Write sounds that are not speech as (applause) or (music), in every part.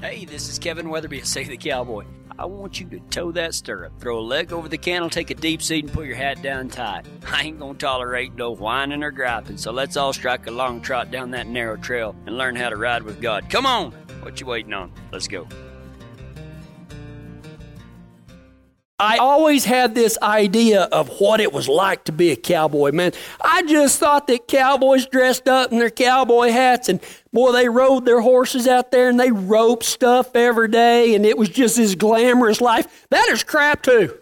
Hey, this is Kevin Weatherby, Say the Cowboy. I want you to toe that stirrup, throw a leg over the cantle, take a deep seat, and put your hat down tight. (laughs) I ain't gonna tolerate no whining or griping, so let's all strike a long trot down that narrow trail and learn how to ride with God. Come on! What you waiting on? Let's go. I always had this idea of what it was like to be a cowboy, man. I just thought that cowboys dressed up in their cowboy hats and boy, they rode their horses out there and they roped stuff every day and it was just this glamorous life. That is crap too.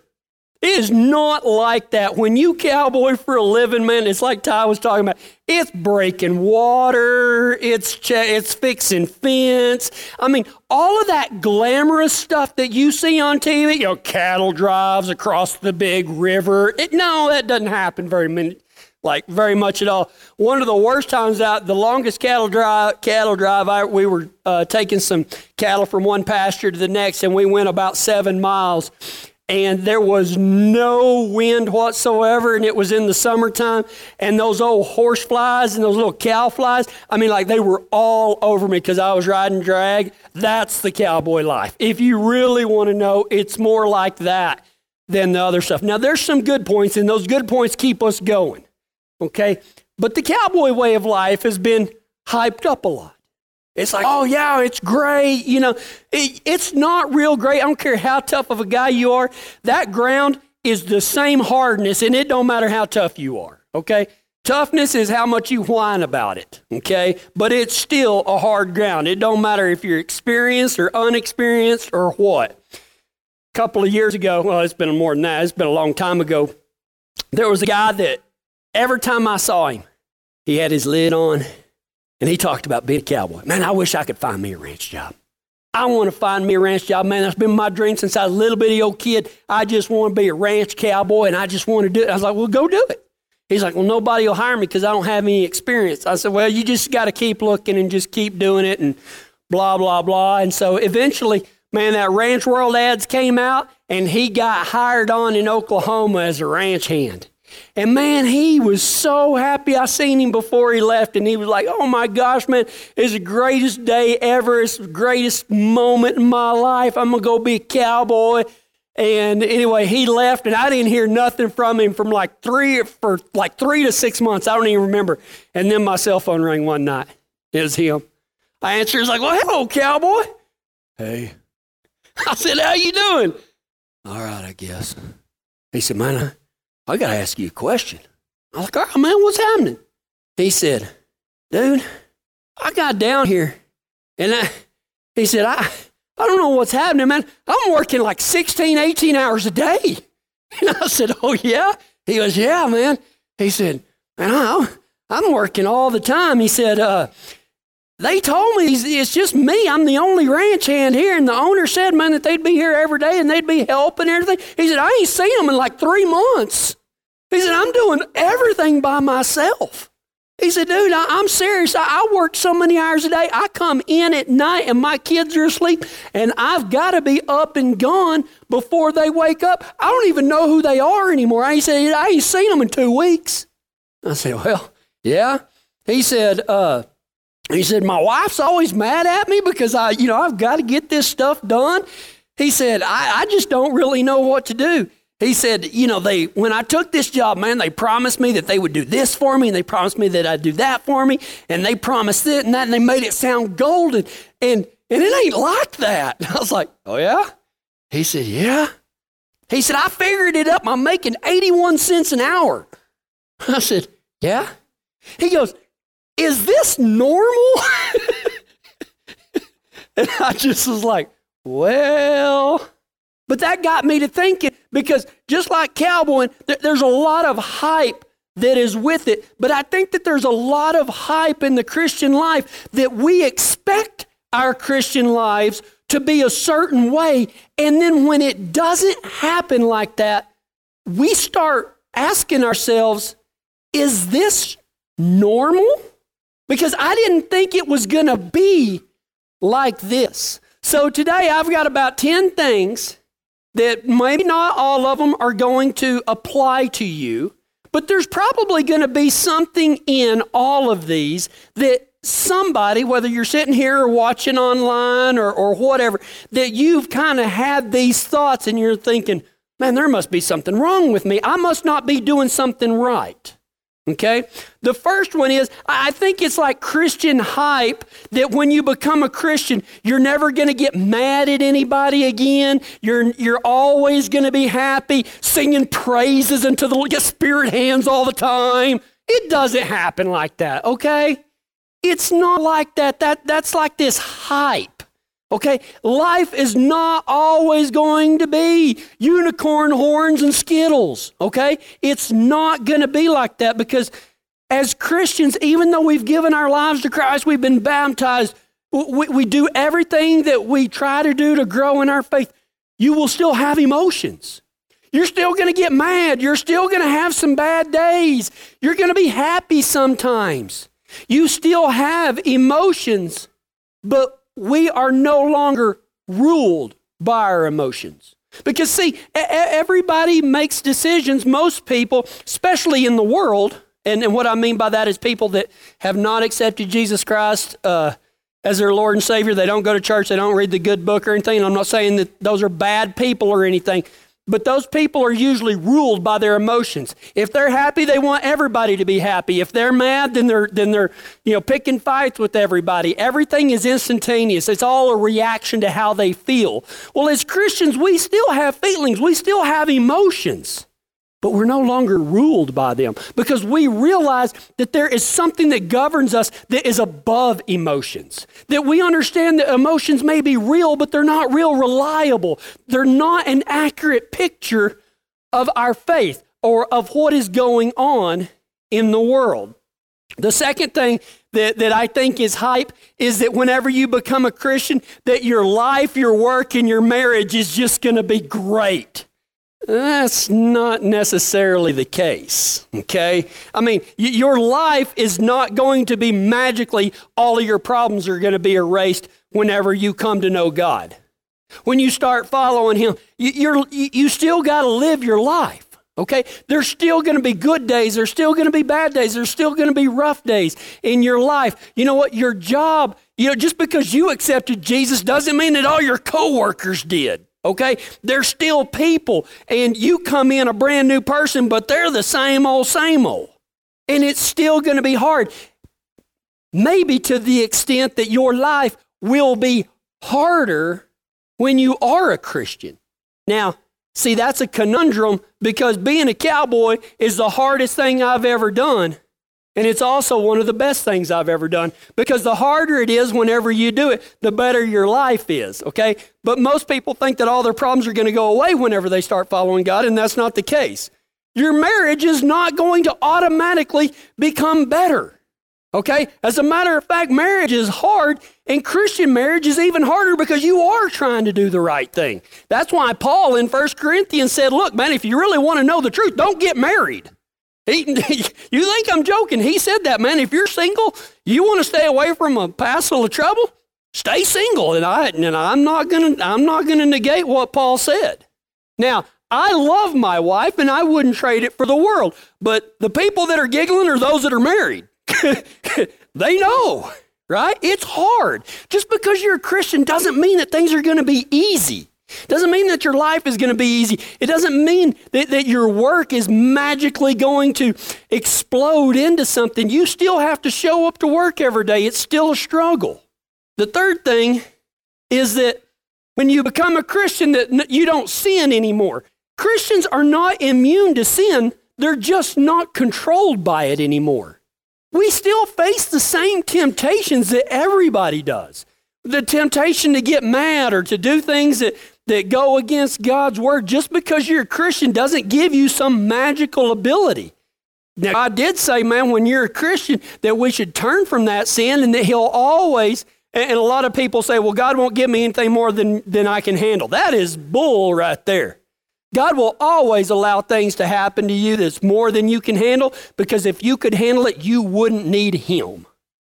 It is not like that. When you cowboy for a living, man, it's like Ty was talking about. It's breaking water. It's ch- it's fixing fence. I mean, all of that glamorous stuff that you see on TV. You know, cattle drives across the big river. It, no, that doesn't happen very many, like very much at all. One of the worst times out, the longest cattle drive, cattle drive, I, we were uh, taking some cattle from one pasture to the next, and we went about seven miles and there was no wind whatsoever, and it was in the summertime, and those old horse flies and those little cow flies, I mean, like they were all over me because I was riding drag. That's the cowboy life. If you really want to know, it's more like that than the other stuff. Now, there's some good points, and those good points keep us going, okay? But the cowboy way of life has been hyped up a lot. It's like, oh, yeah, it's great. You know, it, it's not real great. I don't care how tough of a guy you are. That ground is the same hardness, and it don't matter how tough you are, okay? Toughness is how much you whine about it, okay? But it's still a hard ground. It don't matter if you're experienced or unexperienced or what. A couple of years ago, well, it's been more than that, it's been a long time ago, there was a guy that every time I saw him, he had his lid on and he talked about being a cowboy. Man, I wish I could find me a ranch job. I want to find me a ranch job. Man, that's been my dream since I was a little bitty old kid. I just want to be a ranch cowboy and I just want to do it. I was like, well, go do it. He's like, well, nobody will hire me because I don't have any experience. I said, well, you just got to keep looking and just keep doing it and blah, blah, blah. And so eventually, man, that Ranch World ads came out and he got hired on in Oklahoma as a ranch hand. And man, he was so happy. I seen him before he left, and he was like, "Oh my gosh, man, it's the greatest day ever. It's the greatest moment in my life. I'm gonna go be a cowboy." And anyway, he left, and I didn't hear nothing from him from like three for like three to six months. I don't even remember. And then my cell phone rang one night. It was him. I answered. He's like, "Well, hello, cowboy." Hey. (laughs) I said, "How you doing?" All right, I guess. He said, "Man, I got to ask you a question. I was like, right, man, what's happening? He said, dude, I got down here and I, he said, I, I don't know what's happening, man. I'm working like 16, 18 hours a day. (laughs) And I said, oh, yeah? He goes, yeah, man. He said, man, I, I'm working all the time. He said, uh, they told me it's just me. I'm the only ranch hand here. And the owner said, man, that they'd be here every day and they'd be helping everything. He said, I ain't seen them in like three months. He said, I'm doing everything by myself. He said, dude, I, am serious. I, I work so many hours a day. I come in at night and my kids are asleep and I've got to be up and gone before they wake up. I don't even know who they are anymore. I said, I ain't seen them in two weeks. I said, well, yeah. He said, uh, he said, My wife's always mad at me because I, you know, I've got to get this stuff done. He said, I, I just don't really know what to do. He said, you know, they when I took this job, man, they promised me that they would do this for me, and they promised me that I'd do that for me, and they promised it and that, and they made it sound golden. And and it ain't like that. (laughs) I was like, Oh yeah? He said, Yeah. He said, I figured it up. I'm making 81 cents an hour. (laughs) I said, Yeah. He goes, is this normal? (laughs) and I just was like, well, but that got me to thinking because just like cowboying, there's a lot of hype that is with it. But I think that there's a lot of hype in the Christian life that we expect our Christian lives to be a certain way. And then when it doesn't happen like that, we start asking ourselves, is this normal? Because I didn't think it was going to be like this. So today I've got about 10 things that maybe not all of them are going to apply to you, but there's probably going to be something in all of these that somebody, whether you're sitting here or watching online or, or whatever, that you've kind of had these thoughts and you're thinking, man, there must be something wrong with me. I must not be doing something right. Okay? The first one is I think it's like Christian hype that when you become a Christian, you're never going to get mad at anybody again. You're, you're always going to be happy, singing praises into the spirit hands all the time. It doesn't happen like that, okay? It's not like that. that that's like this hype. Okay, life is not always going to be unicorn horns and skittles. Okay, it's not going to be like that because as Christians, even though we've given our lives to Christ, we've been baptized, we, we do everything that we try to do to grow in our faith, you will still have emotions. You're still going to get mad. You're still going to have some bad days. You're going to be happy sometimes. You still have emotions, but we are no longer ruled by our emotions. Because, see, everybody makes decisions. Most people, especially in the world, and, and what I mean by that is people that have not accepted Jesus Christ uh, as their Lord and Savior. They don't go to church, they don't read the good book or anything. I'm not saying that those are bad people or anything, but those people are usually ruled by their emotions. If they're happy, they want everybody to be happy. If they're mad, then they're then they're you know picking fights with everybody. Everything is instantaneous. It's all a reaction to how they feel. Well, as Christians, we still have feelings. We still have emotions but we're no longer ruled by them because we realize that there is something that governs us that is above emotions. That we understand that emotions may be real, but they're not real reliable. They're not an accurate picture of our faith or of what is going on in the world. The second thing that, that I think is hype is that whenever you become a Christian, that your life, your work, and your marriage is just going to be great. That's not necessarily the case, okay? I mean, y- your life is not going to be magically, all of your problems are going to be erased whenever you come to know God. When you start following Him, you, you're, you still got to live your life, okay? There's still going to be good days, there's still going to be bad days, there's still going to be rough days in your life. You know what? Your job, you know, just because you accepted Jesus doesn't mean that all your coworkers did okay? They're still people, and you come in a brand new person, but they're the same old, same old. And it's still going to be hard. Maybe to the extent that your life will be harder when you are a Christian. Now, see, that's a conundrum because being a cowboy is the hardest thing I've ever done. And it's also one of the best things I've ever done because the harder it is whenever you do it, the better your life is, okay? But most people think that all their problems are going to go away whenever they start following God, and that's not the case. Your marriage is not going to automatically become better, okay? As a matter of fact, marriage is hard, and Christian marriage is even harder because you are trying to do the right thing. That's why Paul in 1 Corinthians said, Look, man, if you really want to know the truth, don't get married. He, (laughs) you think I'm joking? He said that, man. If you're single, you want to stay away from a passel of trouble, stay single. And I and I'm not not gonna negate what Paul said. Now, I love my wife and I wouldn't trade it for the world. But the people that are giggling are those that are married. (laughs) they know, right? It's hard. Just because you're a Christian doesn't mean that things are going to be easy. Doesn't mean that your life is going to be easy. It doesn't mean that, that your work is magically going to explode into something. You still have to show up to work every day. It's still a struggle. The third thing is that when you become a Christian that you don't sin anymore. Christians are not immune to sin. They're just not controlled by it anymore. We still face the same temptations that everybody does. The temptation to get mad or to do things that that go against God's word. Just because you're a Christian doesn't give you some magical ability. Now, I did say, man, when you're a Christian, that we should turn from that sin and that He'll always, and a lot of people say, well, God won't give me anything more than, than I can handle. That is bull right there. God will always allow things to happen to you that's more than you can handle because if you could handle it, you wouldn't need Him.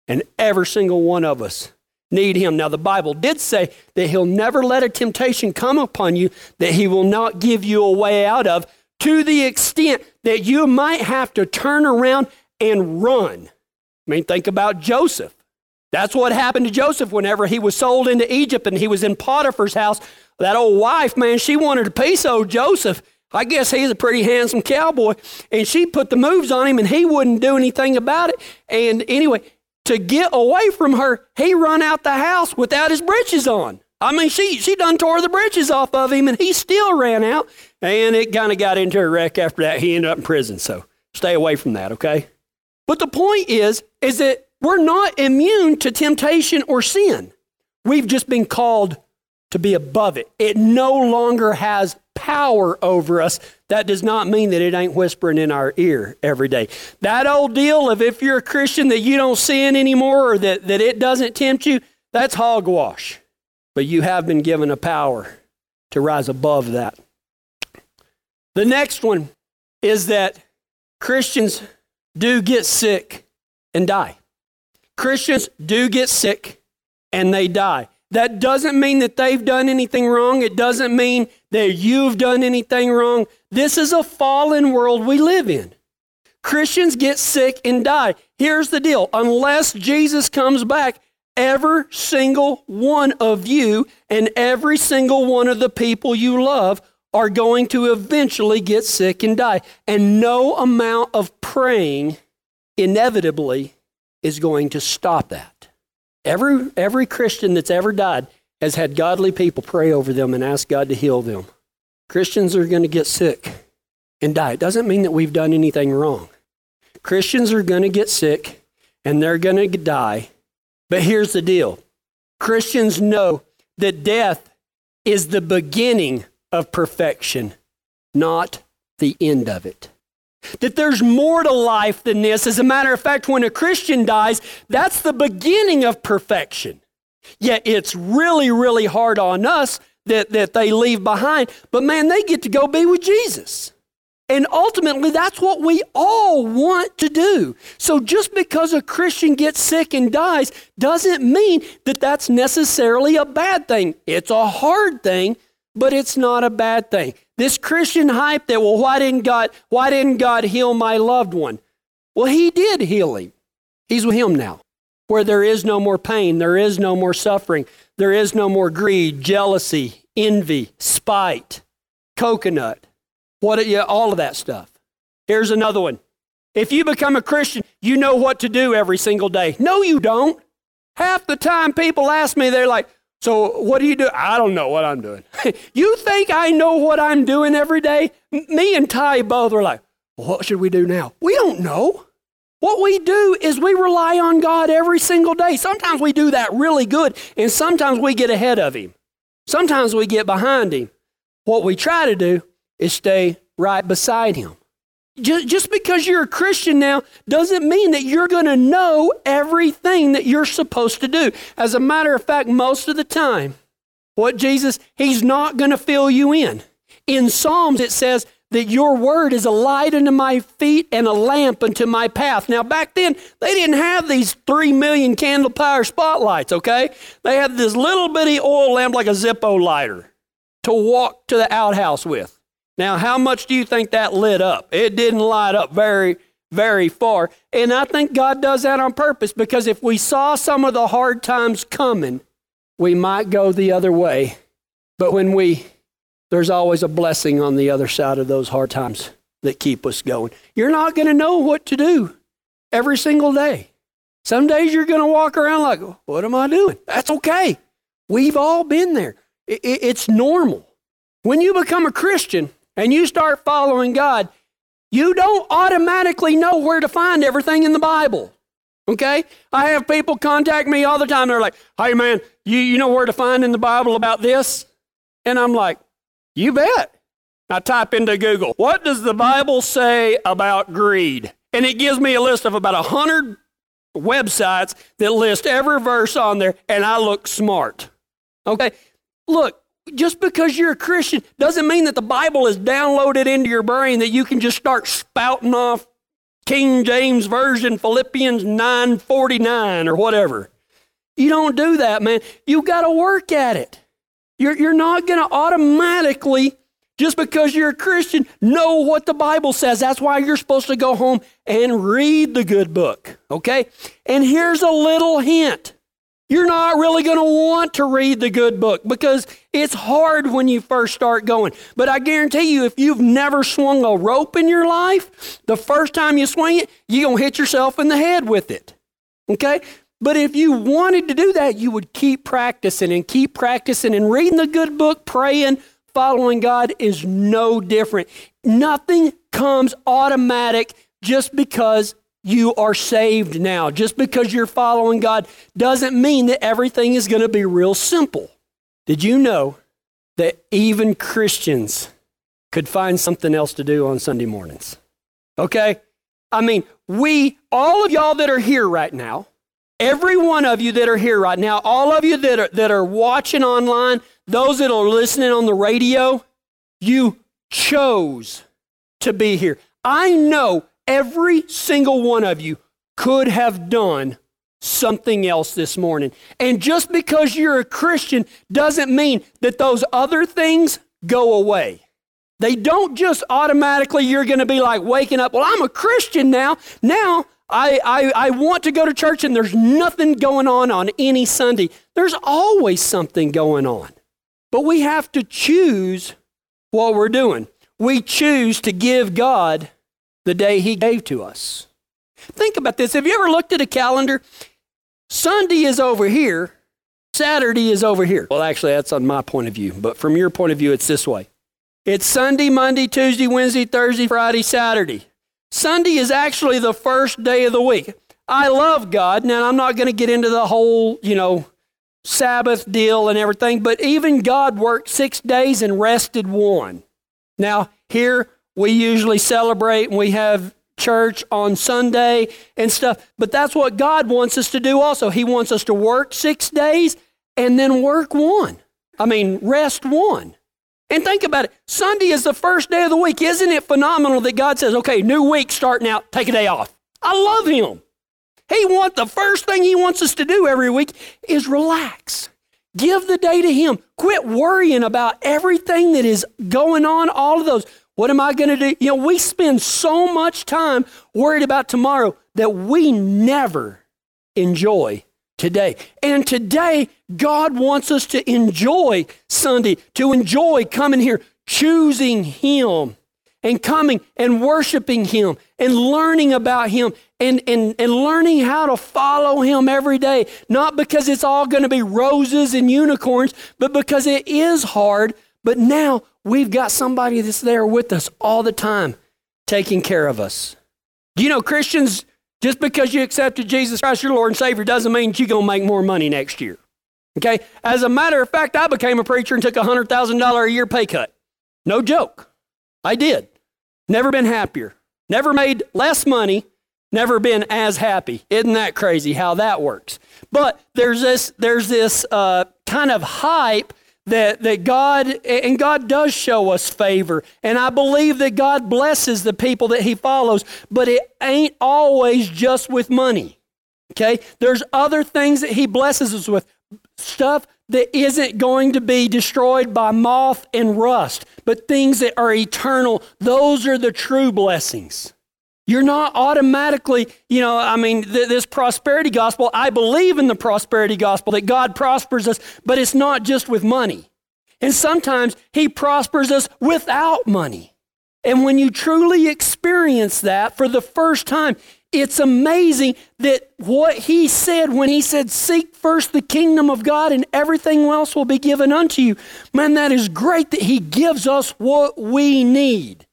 And every single one of us need him. Now, the Bible did say that he'll never let a temptation come upon you that he will not give you a way out of to the extent that you might have to turn around and run. I mean, think about Joseph. That's what happened to Joseph whenever he was sold into Egypt and he was in Potiphar's house. That old wife, man, she wanted a piece of Joseph. I guess he's a pretty handsome cowboy. And she put the moves on him and he wouldn't do anything about it. And anyway, to get away from her, he run out the house without his breeches on. I mean, she, she done tore the breeches off of him and he still ran out. And it kind of got into a wreck after that. He ended up in prison. So stay away from that, okay? But the point is, is that we're not immune to temptation or sin. We've just been called to be above it. It no longer has power over us. That does not mean that it ain't whispering in our ear every day. That old deal of if you're a Christian that you don't sin anymore or that, that it doesn't tempt you, that's hogwash. But you have been given a power to rise above that. The next one is that Christians do get sick and die. Christians do get sick and they die. That doesn't mean that they've done anything wrong. It doesn't mean that you've done anything wrong. This is a fallen world we live in. Christians get sick and die. Here's the deal unless Jesus comes back, every single one of you and every single one of the people you love are going to eventually get sick and die. And no amount of praying inevitably is going to stop that. Every, every Christian that's ever died has had godly people pray over them and ask God to heal them. Christians are going to get sick and die. It doesn't mean that we've done anything wrong. Christians are going to get sick and they're going to die. But here's the deal Christians know that death is the beginning of perfection, not the end of it that there's more to life than this. As a matter of fact, when a Christian dies, that's the beginning of perfection. Yet it's really, really hard on us that, that they leave behind. But man, they get to go be with Jesus. And ultimately, that's what we all want to do. So just because a Christian gets sick and dies doesn't mean that that's necessarily a bad thing. It's a hard thing, but it's not a bad thing. This Christian hype that, well, why didn't God, why didn't God heal my loved one? Well, he did heal him. He's with him now, where there is no more pain, there is no more suffering, there is no more greed, jealousy, envy, spite, coconut, what yeah, all of that stuff. Here's another one. If you become a Christian, you know what to do every single day. No, you don't. Half the time people ask me, they're like, so, what do you do? I don't know what I'm doing. (laughs) you think I know what I'm doing every day? Me and Ty both are like, what should we do now? We don't know. What we do is we rely on God every single day. Sometimes we do that really good, and sometimes we get ahead of Him. Sometimes we get behind Him. What we try to do is stay right beside Him. Just, because you're a Christian now doesn't mean that you're going to know everything that you're supposed to do. As a matter of fact, most of the time, what Jesus, He's not going to fill you in. In Psalms, it says that your word is a light unto my feet and a lamp unto my path. Now, back then, they didn't have these three million candle power spotlights, okay? They had this little bitty oil lamp like a Zippo lighter to walk to the outhouse with. Now, how much do you think that lit up? It didn't light up very, very far. And I think God does that on purpose because if we saw some of the hard times coming, we might go the other way. But when we, there's always a blessing on the other side of those hard times that keep us going. You're not going to know what to do every single day. Some days you're going to walk around like, what am I doing? That's okay. We've all been there. It's normal. When you become a Christian, and you start following God, you don't automatically know where to find everything in the Bible. Okay? I have people contact me all the time. They're like, hey, man, you, you know where to find in the Bible about this? And I'm like, you bet. I type into Google, what does the Bible say about greed? And it gives me a list of about 100 websites that list every verse on there, and I look smart. Okay? Look, just because you're a Christian doesn't mean that the Bible is downloaded into your brain that you can just start spouting off King James Version, Philippians 9:49 or whatever. You don't do that, man. You've got to work at it. You're, you're not going to automatically, just because you're a Christian, know what the Bible says. That's why you're supposed to go home and read the good book, okay? And here's a little hint You're not really going to want to read the good book because it's hard when you first start going. But I guarantee you, if you've never swung a rope in your life, the first time you swing it, you're going to hit yourself in the head with it. Okay? But if you wanted to do that, you would keep practicing and keep practicing and reading the good book, praying, following God is no different. Nothing comes automatic just because you are saved now. Just because you're following God doesn't mean that everything is going to be real simple. Did you know that even Christians could find something else to do on Sunday mornings? Okay? I mean, we, all of y'all that are here right now, every one of you that are here right now, all of you that are, that are watching online, those that are listening on the radio, you chose to be here. I know every single one of you could have done something else this morning. And just because you're a Christian doesn't mean that those other things go away. They don't just automatically, you're going to be like waking up, well, I'm a Christian now. Now I, I, I want to go to church and there's nothing going on on any Sunday. There's always something going on. But we have to choose what we're doing. We choose to give God the day He gave to us. Think about this. Have you ever looked at a calendar? Sunday is over here, Saturday is over here. Well, actually, that's on my point of view, but from your point of view, it's this way it's Sunday, Monday, Tuesday, Wednesday, Thursday, Friday, Saturday. Sunday is actually the first day of the week. I love God. Now, I'm not going to get into the whole, you know, Sabbath deal and everything, but even God worked six days and rested one. Now, here we usually celebrate and we have church on Sunday and stuff. But that's what God wants us to do also. He wants us to work six days and then work one. I mean, rest one. And think about it Sunday is the first day of the week. Isn't it phenomenal that God says, okay, new week starting out, take a day off? I love Him. He wants the first thing He wants us to do every week is relax. Give the day to Him. Quit worrying about everything that is going on, all of those. What am I going to do? You know, we spend so much time worried about tomorrow that we never enjoy today. And today, God wants us to enjoy Sunday, to enjoy coming here, choosing Him, and coming and worshiping Him, and learning about Him, and, and, and learning how to follow Him every day. Not because it's all going to be roses and unicorns, but because it is hard. But now we've got somebody that's there with us all the time, taking care of us. Do you know Christians, just because you accepted Jesus Christ your Lord and Savior doesn't mean you're going to make more money next year. Okay? As a matter of fact, I became a preacher and took a $100,000 a year pay cut. No joke. I did. Never been happier. Never made less money. Never been as happy. Isn't that crazy how that works? But there's this, there's this uh, kind of hype that, that God, and God does show us favor. And I believe that God blesses the people that He follows, but it ain't always just with money. Okay? There's other things that He blesses us with, stuff that isn't going to be destroyed by moth and rust, but things that are eternal. Those are the true blessings. You're not automatically, you know, I mean, th- this prosperity gospel, I believe in the prosperity gospel that God prospers us, but it's not just with money. And sometimes He prospers us without money. And when you truly experience that for the first time, it's amazing that what He said when He said, Seek first the kingdom of God and everything else will be given unto you. Man, that is great that He gives us what we need.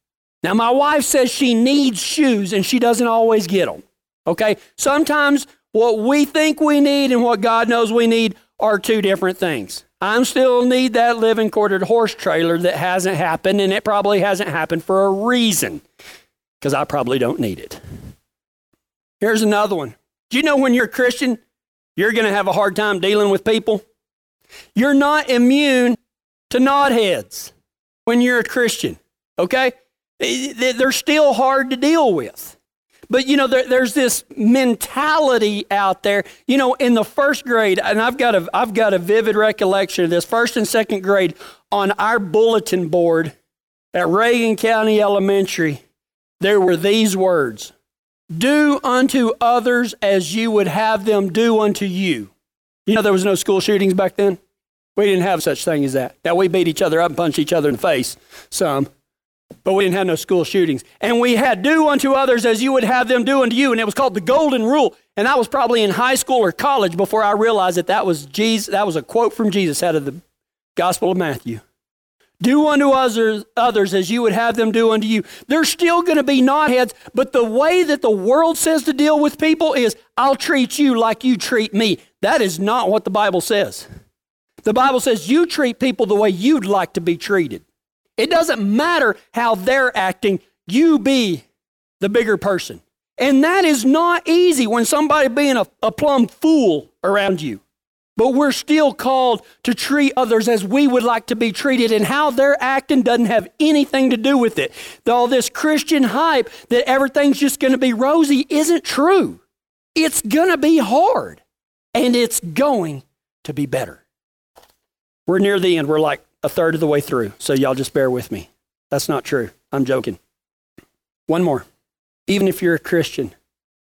Now, my wife says she needs shoes and she doesn't always get them. Okay? Sometimes what we think we need and what God knows we need are two different things. I'm still need that living quartered horse trailer that hasn't happened, and it probably hasn't happened for a reason because I probably don't need it. Here's another one. Do you know when you're a Christian, you're going to have a hard time dealing with people? You're not immune to nod heads when you're a Christian, okay? They're still hard to deal with. But you know, there, there's this mentality out there. You know, in the first grade, and I've got a I've got a vivid recollection of this. First and second grade, on our bulletin board at Reagan County Elementary, there were these words: "Do unto others as you would have them do unto you." You know, there was no school shootings back then. We didn't have such thing as that. Now, we beat each other up and punched each other in the face, some, but we didn't have no school shootings. And we had do unto others as you would have them do unto you. And it was called the golden rule. And I was probably in high school or college before I realized that that was Jesus. That was a quote from Jesus out of the Gospel of Matthew. Do unto others, others as you would have them do unto you. There's still going to be knotheads, but the way that the world says to deal with people is, I'll treat you like you treat me. That is not what the Bible says. The Bible says you treat people the way you'd like to be treated. It doesn't matter how they're acting, you be the bigger person. And that is not easy when somebody being a, a plumb fool around you. But we're still called to treat others as we would like to be treated, and how they're acting doesn't have anything to do with it. All this Christian hype that everything's just going to be rosy isn't true. It's going to be hard, and it's going to be better. We're near the end. We're like a third of the way through, so y'all just bear with me. That's not true. I'm joking. One more. Even if you're a Christian,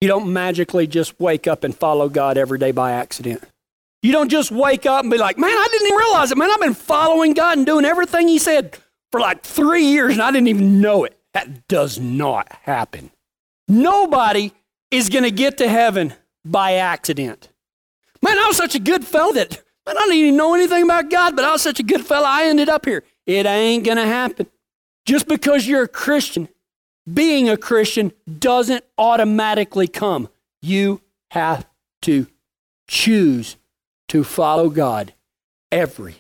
you don't magically just wake up and follow God every day by accident. You don't just wake up and be like, man, I didn't even realize it. Man, I've been following God and doing everything He said for like three years and I didn't even know it. That does not happen. Nobody is going to get to heaven by accident. Man, I was such a good fellow that, man, I didn't even know anything about God, but I was such a good fellow, I ended up here. It ain't going to happen. Just because you're a Christian, being a Christian doesn't automatically come. You have to choose to follow God every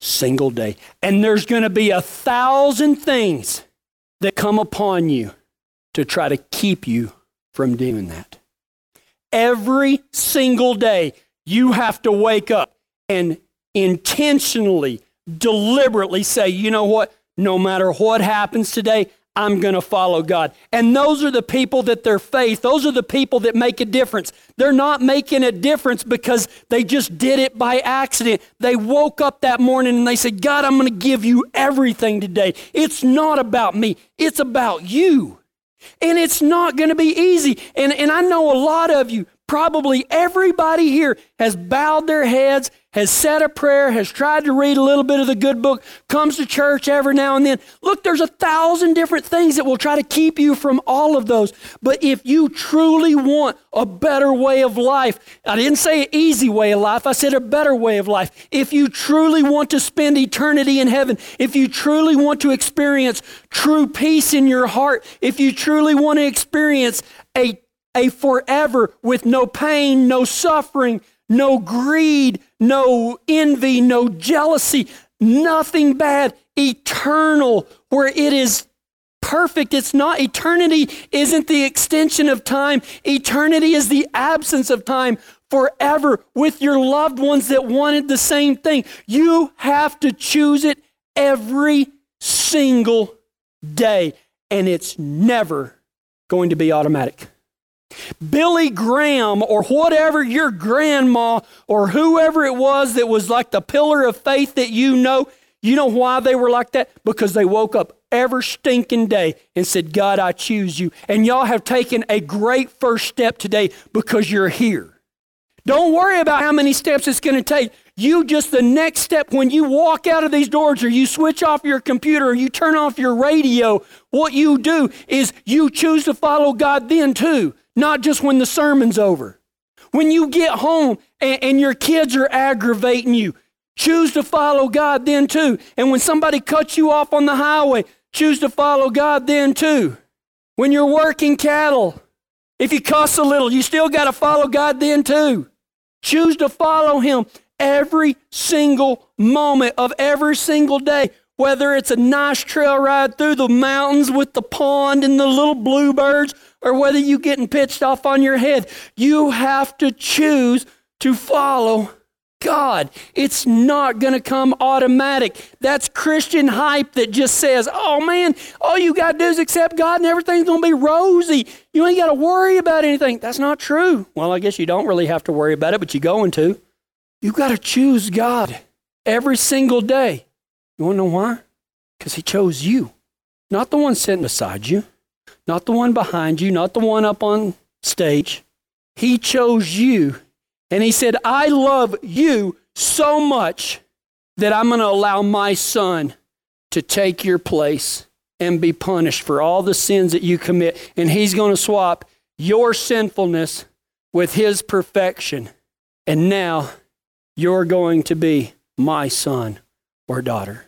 single day. And there's going to be a thousand things that come upon you to try to keep you from doing that. Every single day, you have to wake up and intentionally, deliberately say, you know what? No matter what happens today, I'm going to follow God. And those are the people that their faith, those are the people that make a difference. They're not making a difference because they just did it by accident. They woke up that morning and they said, God, I'm going to give you everything today. It's not about me, it's about you. And it's not going to be easy. And, and I know a lot of you, probably everybody here, has bowed their heads has said a prayer, has tried to read a little bit of the good book, comes to church every now and then. Look, there's a thousand different things that will try to keep you from all of those. But if you truly want a better way of life, I didn't say an easy way of life, I said a better way of life. If you truly want to spend eternity in heaven, if you truly want to experience true peace in your heart, if you truly want to experience a a forever with no pain, no suffering, no greed, no envy, no jealousy, nothing bad, eternal, where it is perfect. It's not eternity, isn't the extension of time. Eternity is the absence of time forever with your loved ones that wanted the same thing. You have to choose it every single day, and it's never going to be automatic. Billy Graham or whatever your grandma or whoever it was that was like the pillar of faith that you know, you know why they were like that? Because they woke up every stinking day and said, God, I choose you. And y'all have taken a great first step today because you're here. Don't worry about how many steps it's going to take. You just the next step when you walk out of these doors or you switch off your computer or you turn off your radio, what you do is you choose to follow God then too not just when the sermon's over. When you get home and, and, your kids are aggravating you, choose to follow God then too. And when somebody cuts you off on the highway, choose to follow God then too. When you're working cattle, if you cuss a little, you still got to follow God then too. Choose to follow Him every single moment of every single day whether it's a nice trail ride through the mountains with the pond and the little bluebirds, or whether you're getting pitched off on your head, you have to choose to follow God. It's not going to come automatic. That's Christian hype that just says, oh man, all you got to do is accept God and everything's going to be rosy. You ain't got to worry about anything. That's not true. Well, I guess you don't really have to worry about it, but you're going to. You got to choose God every single day. You want to know why? Because He chose you, not the one sitting beside you, not the one behind you, not the one up on stage. He chose you, And he said, I love you so much that I'm going to allow my son to take your place and be punished for all the sins that you commit. And he's going to swap your sinfulness with his perfection. And now you're going to be my son or daughter.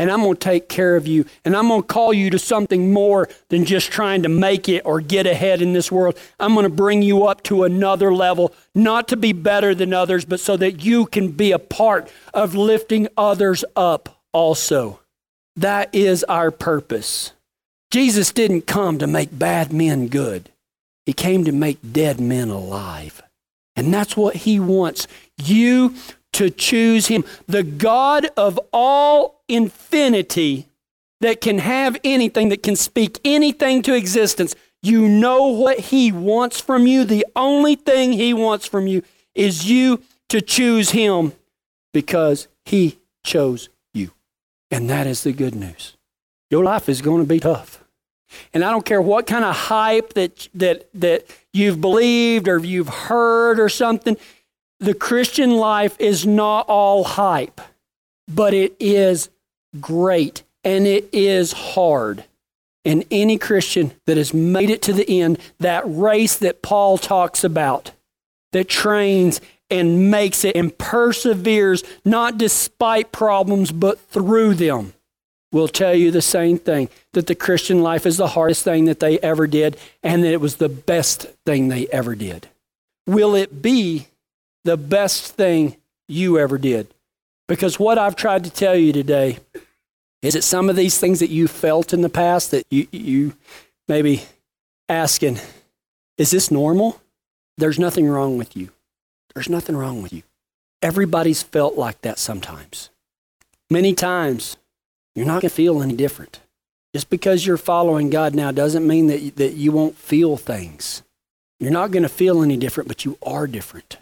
And I'm going to take care of you. And I'm going to call you to something more than just trying to make it or get ahead in this world. I'm going to bring you up to another level, not to be better than others, but so that you can be a part of lifting others up also. That is our purpose. Jesus didn't come to make bad men good, He came to make dead men alive. And that's what He wants you to choose Him. The God of all infinity that can have anything, that can speak anything to existence. You know what He wants from you. The only thing He wants from you is you to choose Him because He chose you. And that is the good news. Your life is going to be tough. And I don't care what kind of hype that, that, that you've believed or you've heard or something, the Christian life is not all hype, but it is great and it is hard. And any Christian that has made it to the end, that race that Paul talks about, that trains and makes it and perseveres, not despite problems, but through them, will tell you the same thing that the Christian life is the hardest thing that they ever did and that it was the best thing they ever did. Will it be the best thing you ever did? Because what I've tried to tell you today is that some of these things that you felt in the past that you, you maybe asking, is this normal? There's nothing wrong with you. There's nothing wrong with you. Everybody's felt like that sometimes. Many times, you're not going to feel any different. Just because you're following God now doesn't mean that, that you won't feel things. You're not going to feel any different, but you are different.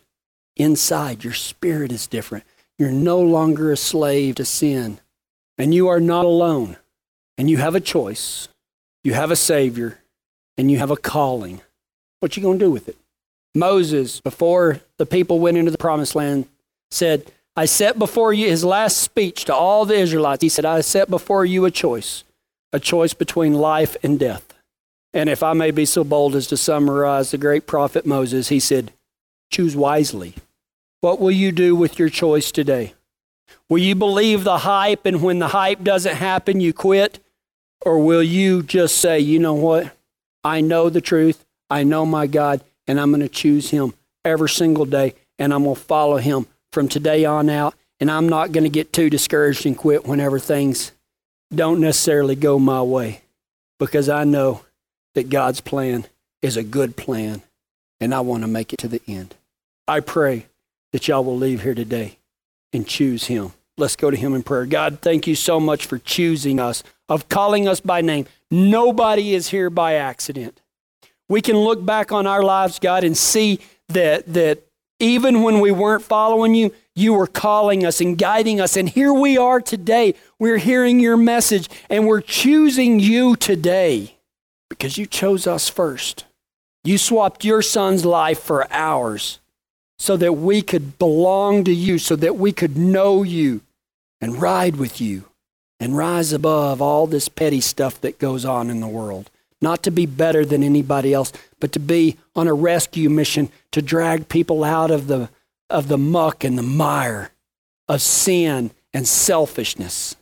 Inside, your spirit is different. You're no longer a slave to sin. And you are not alone. And you have a choice. You have a Savior. And you have a calling. What you going to do with it? Moses, before the people went into the promised land, said, I set before you his last speech to all the Israelites. He said, I set before you a choice, a choice between life and death. And if I may be so bold as to summarize the great prophet Moses, he said, Choose wisely. What will you do with your choice today? Will you believe the hype and when the hype doesn't happen, you quit? Or will you just say, you know what? I know the truth. I know my God, and I'm going to choose Him every single day, and I'm going to follow Him from today on out. And I'm not going to get too discouraged and quit whenever things don't necessarily go my way because I know that God's plan is a good plan, and I want to make it to the end. I pray that y'all will leave here today and choose Him. Let's go to Him in prayer. God, thank you so much for choosing us, of calling us by name. Nobody is here by accident. We can look back on our lives, God, and see that, that even when we weren't following you, you were calling us and guiding us. And here we are today. We're hearing your message and we're choosing you today because you chose us first. You swapped your son's life for ours so that we could belong to you, so that we could know you and ride with you and rise above all this petty stuff that goes on in the world. Not to be better than anybody else, but to be on a rescue mission to drag people out of the, of the muck and the mire of sin and selfishness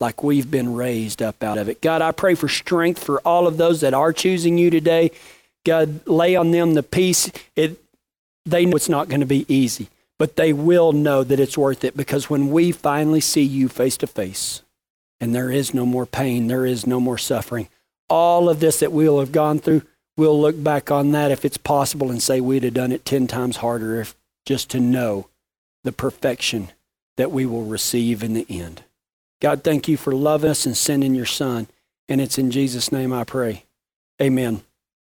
like we've been raised up out of it. God, I pray for strength for all of those that are choosing you today. God, lay on them the peace. It, they know it's not going to be easy, but they will know that it's worth it because when we finally see you face to face and there is no more pain, there is no more suffering, all of this that we'll have gone through, we'll look back on that if it's possible and say we'd have done it 10 times harder if just to know the perfection that we will receive in the end. God, thank you for loving us and sending your son. And it's in Jesus' name I pray. Amen.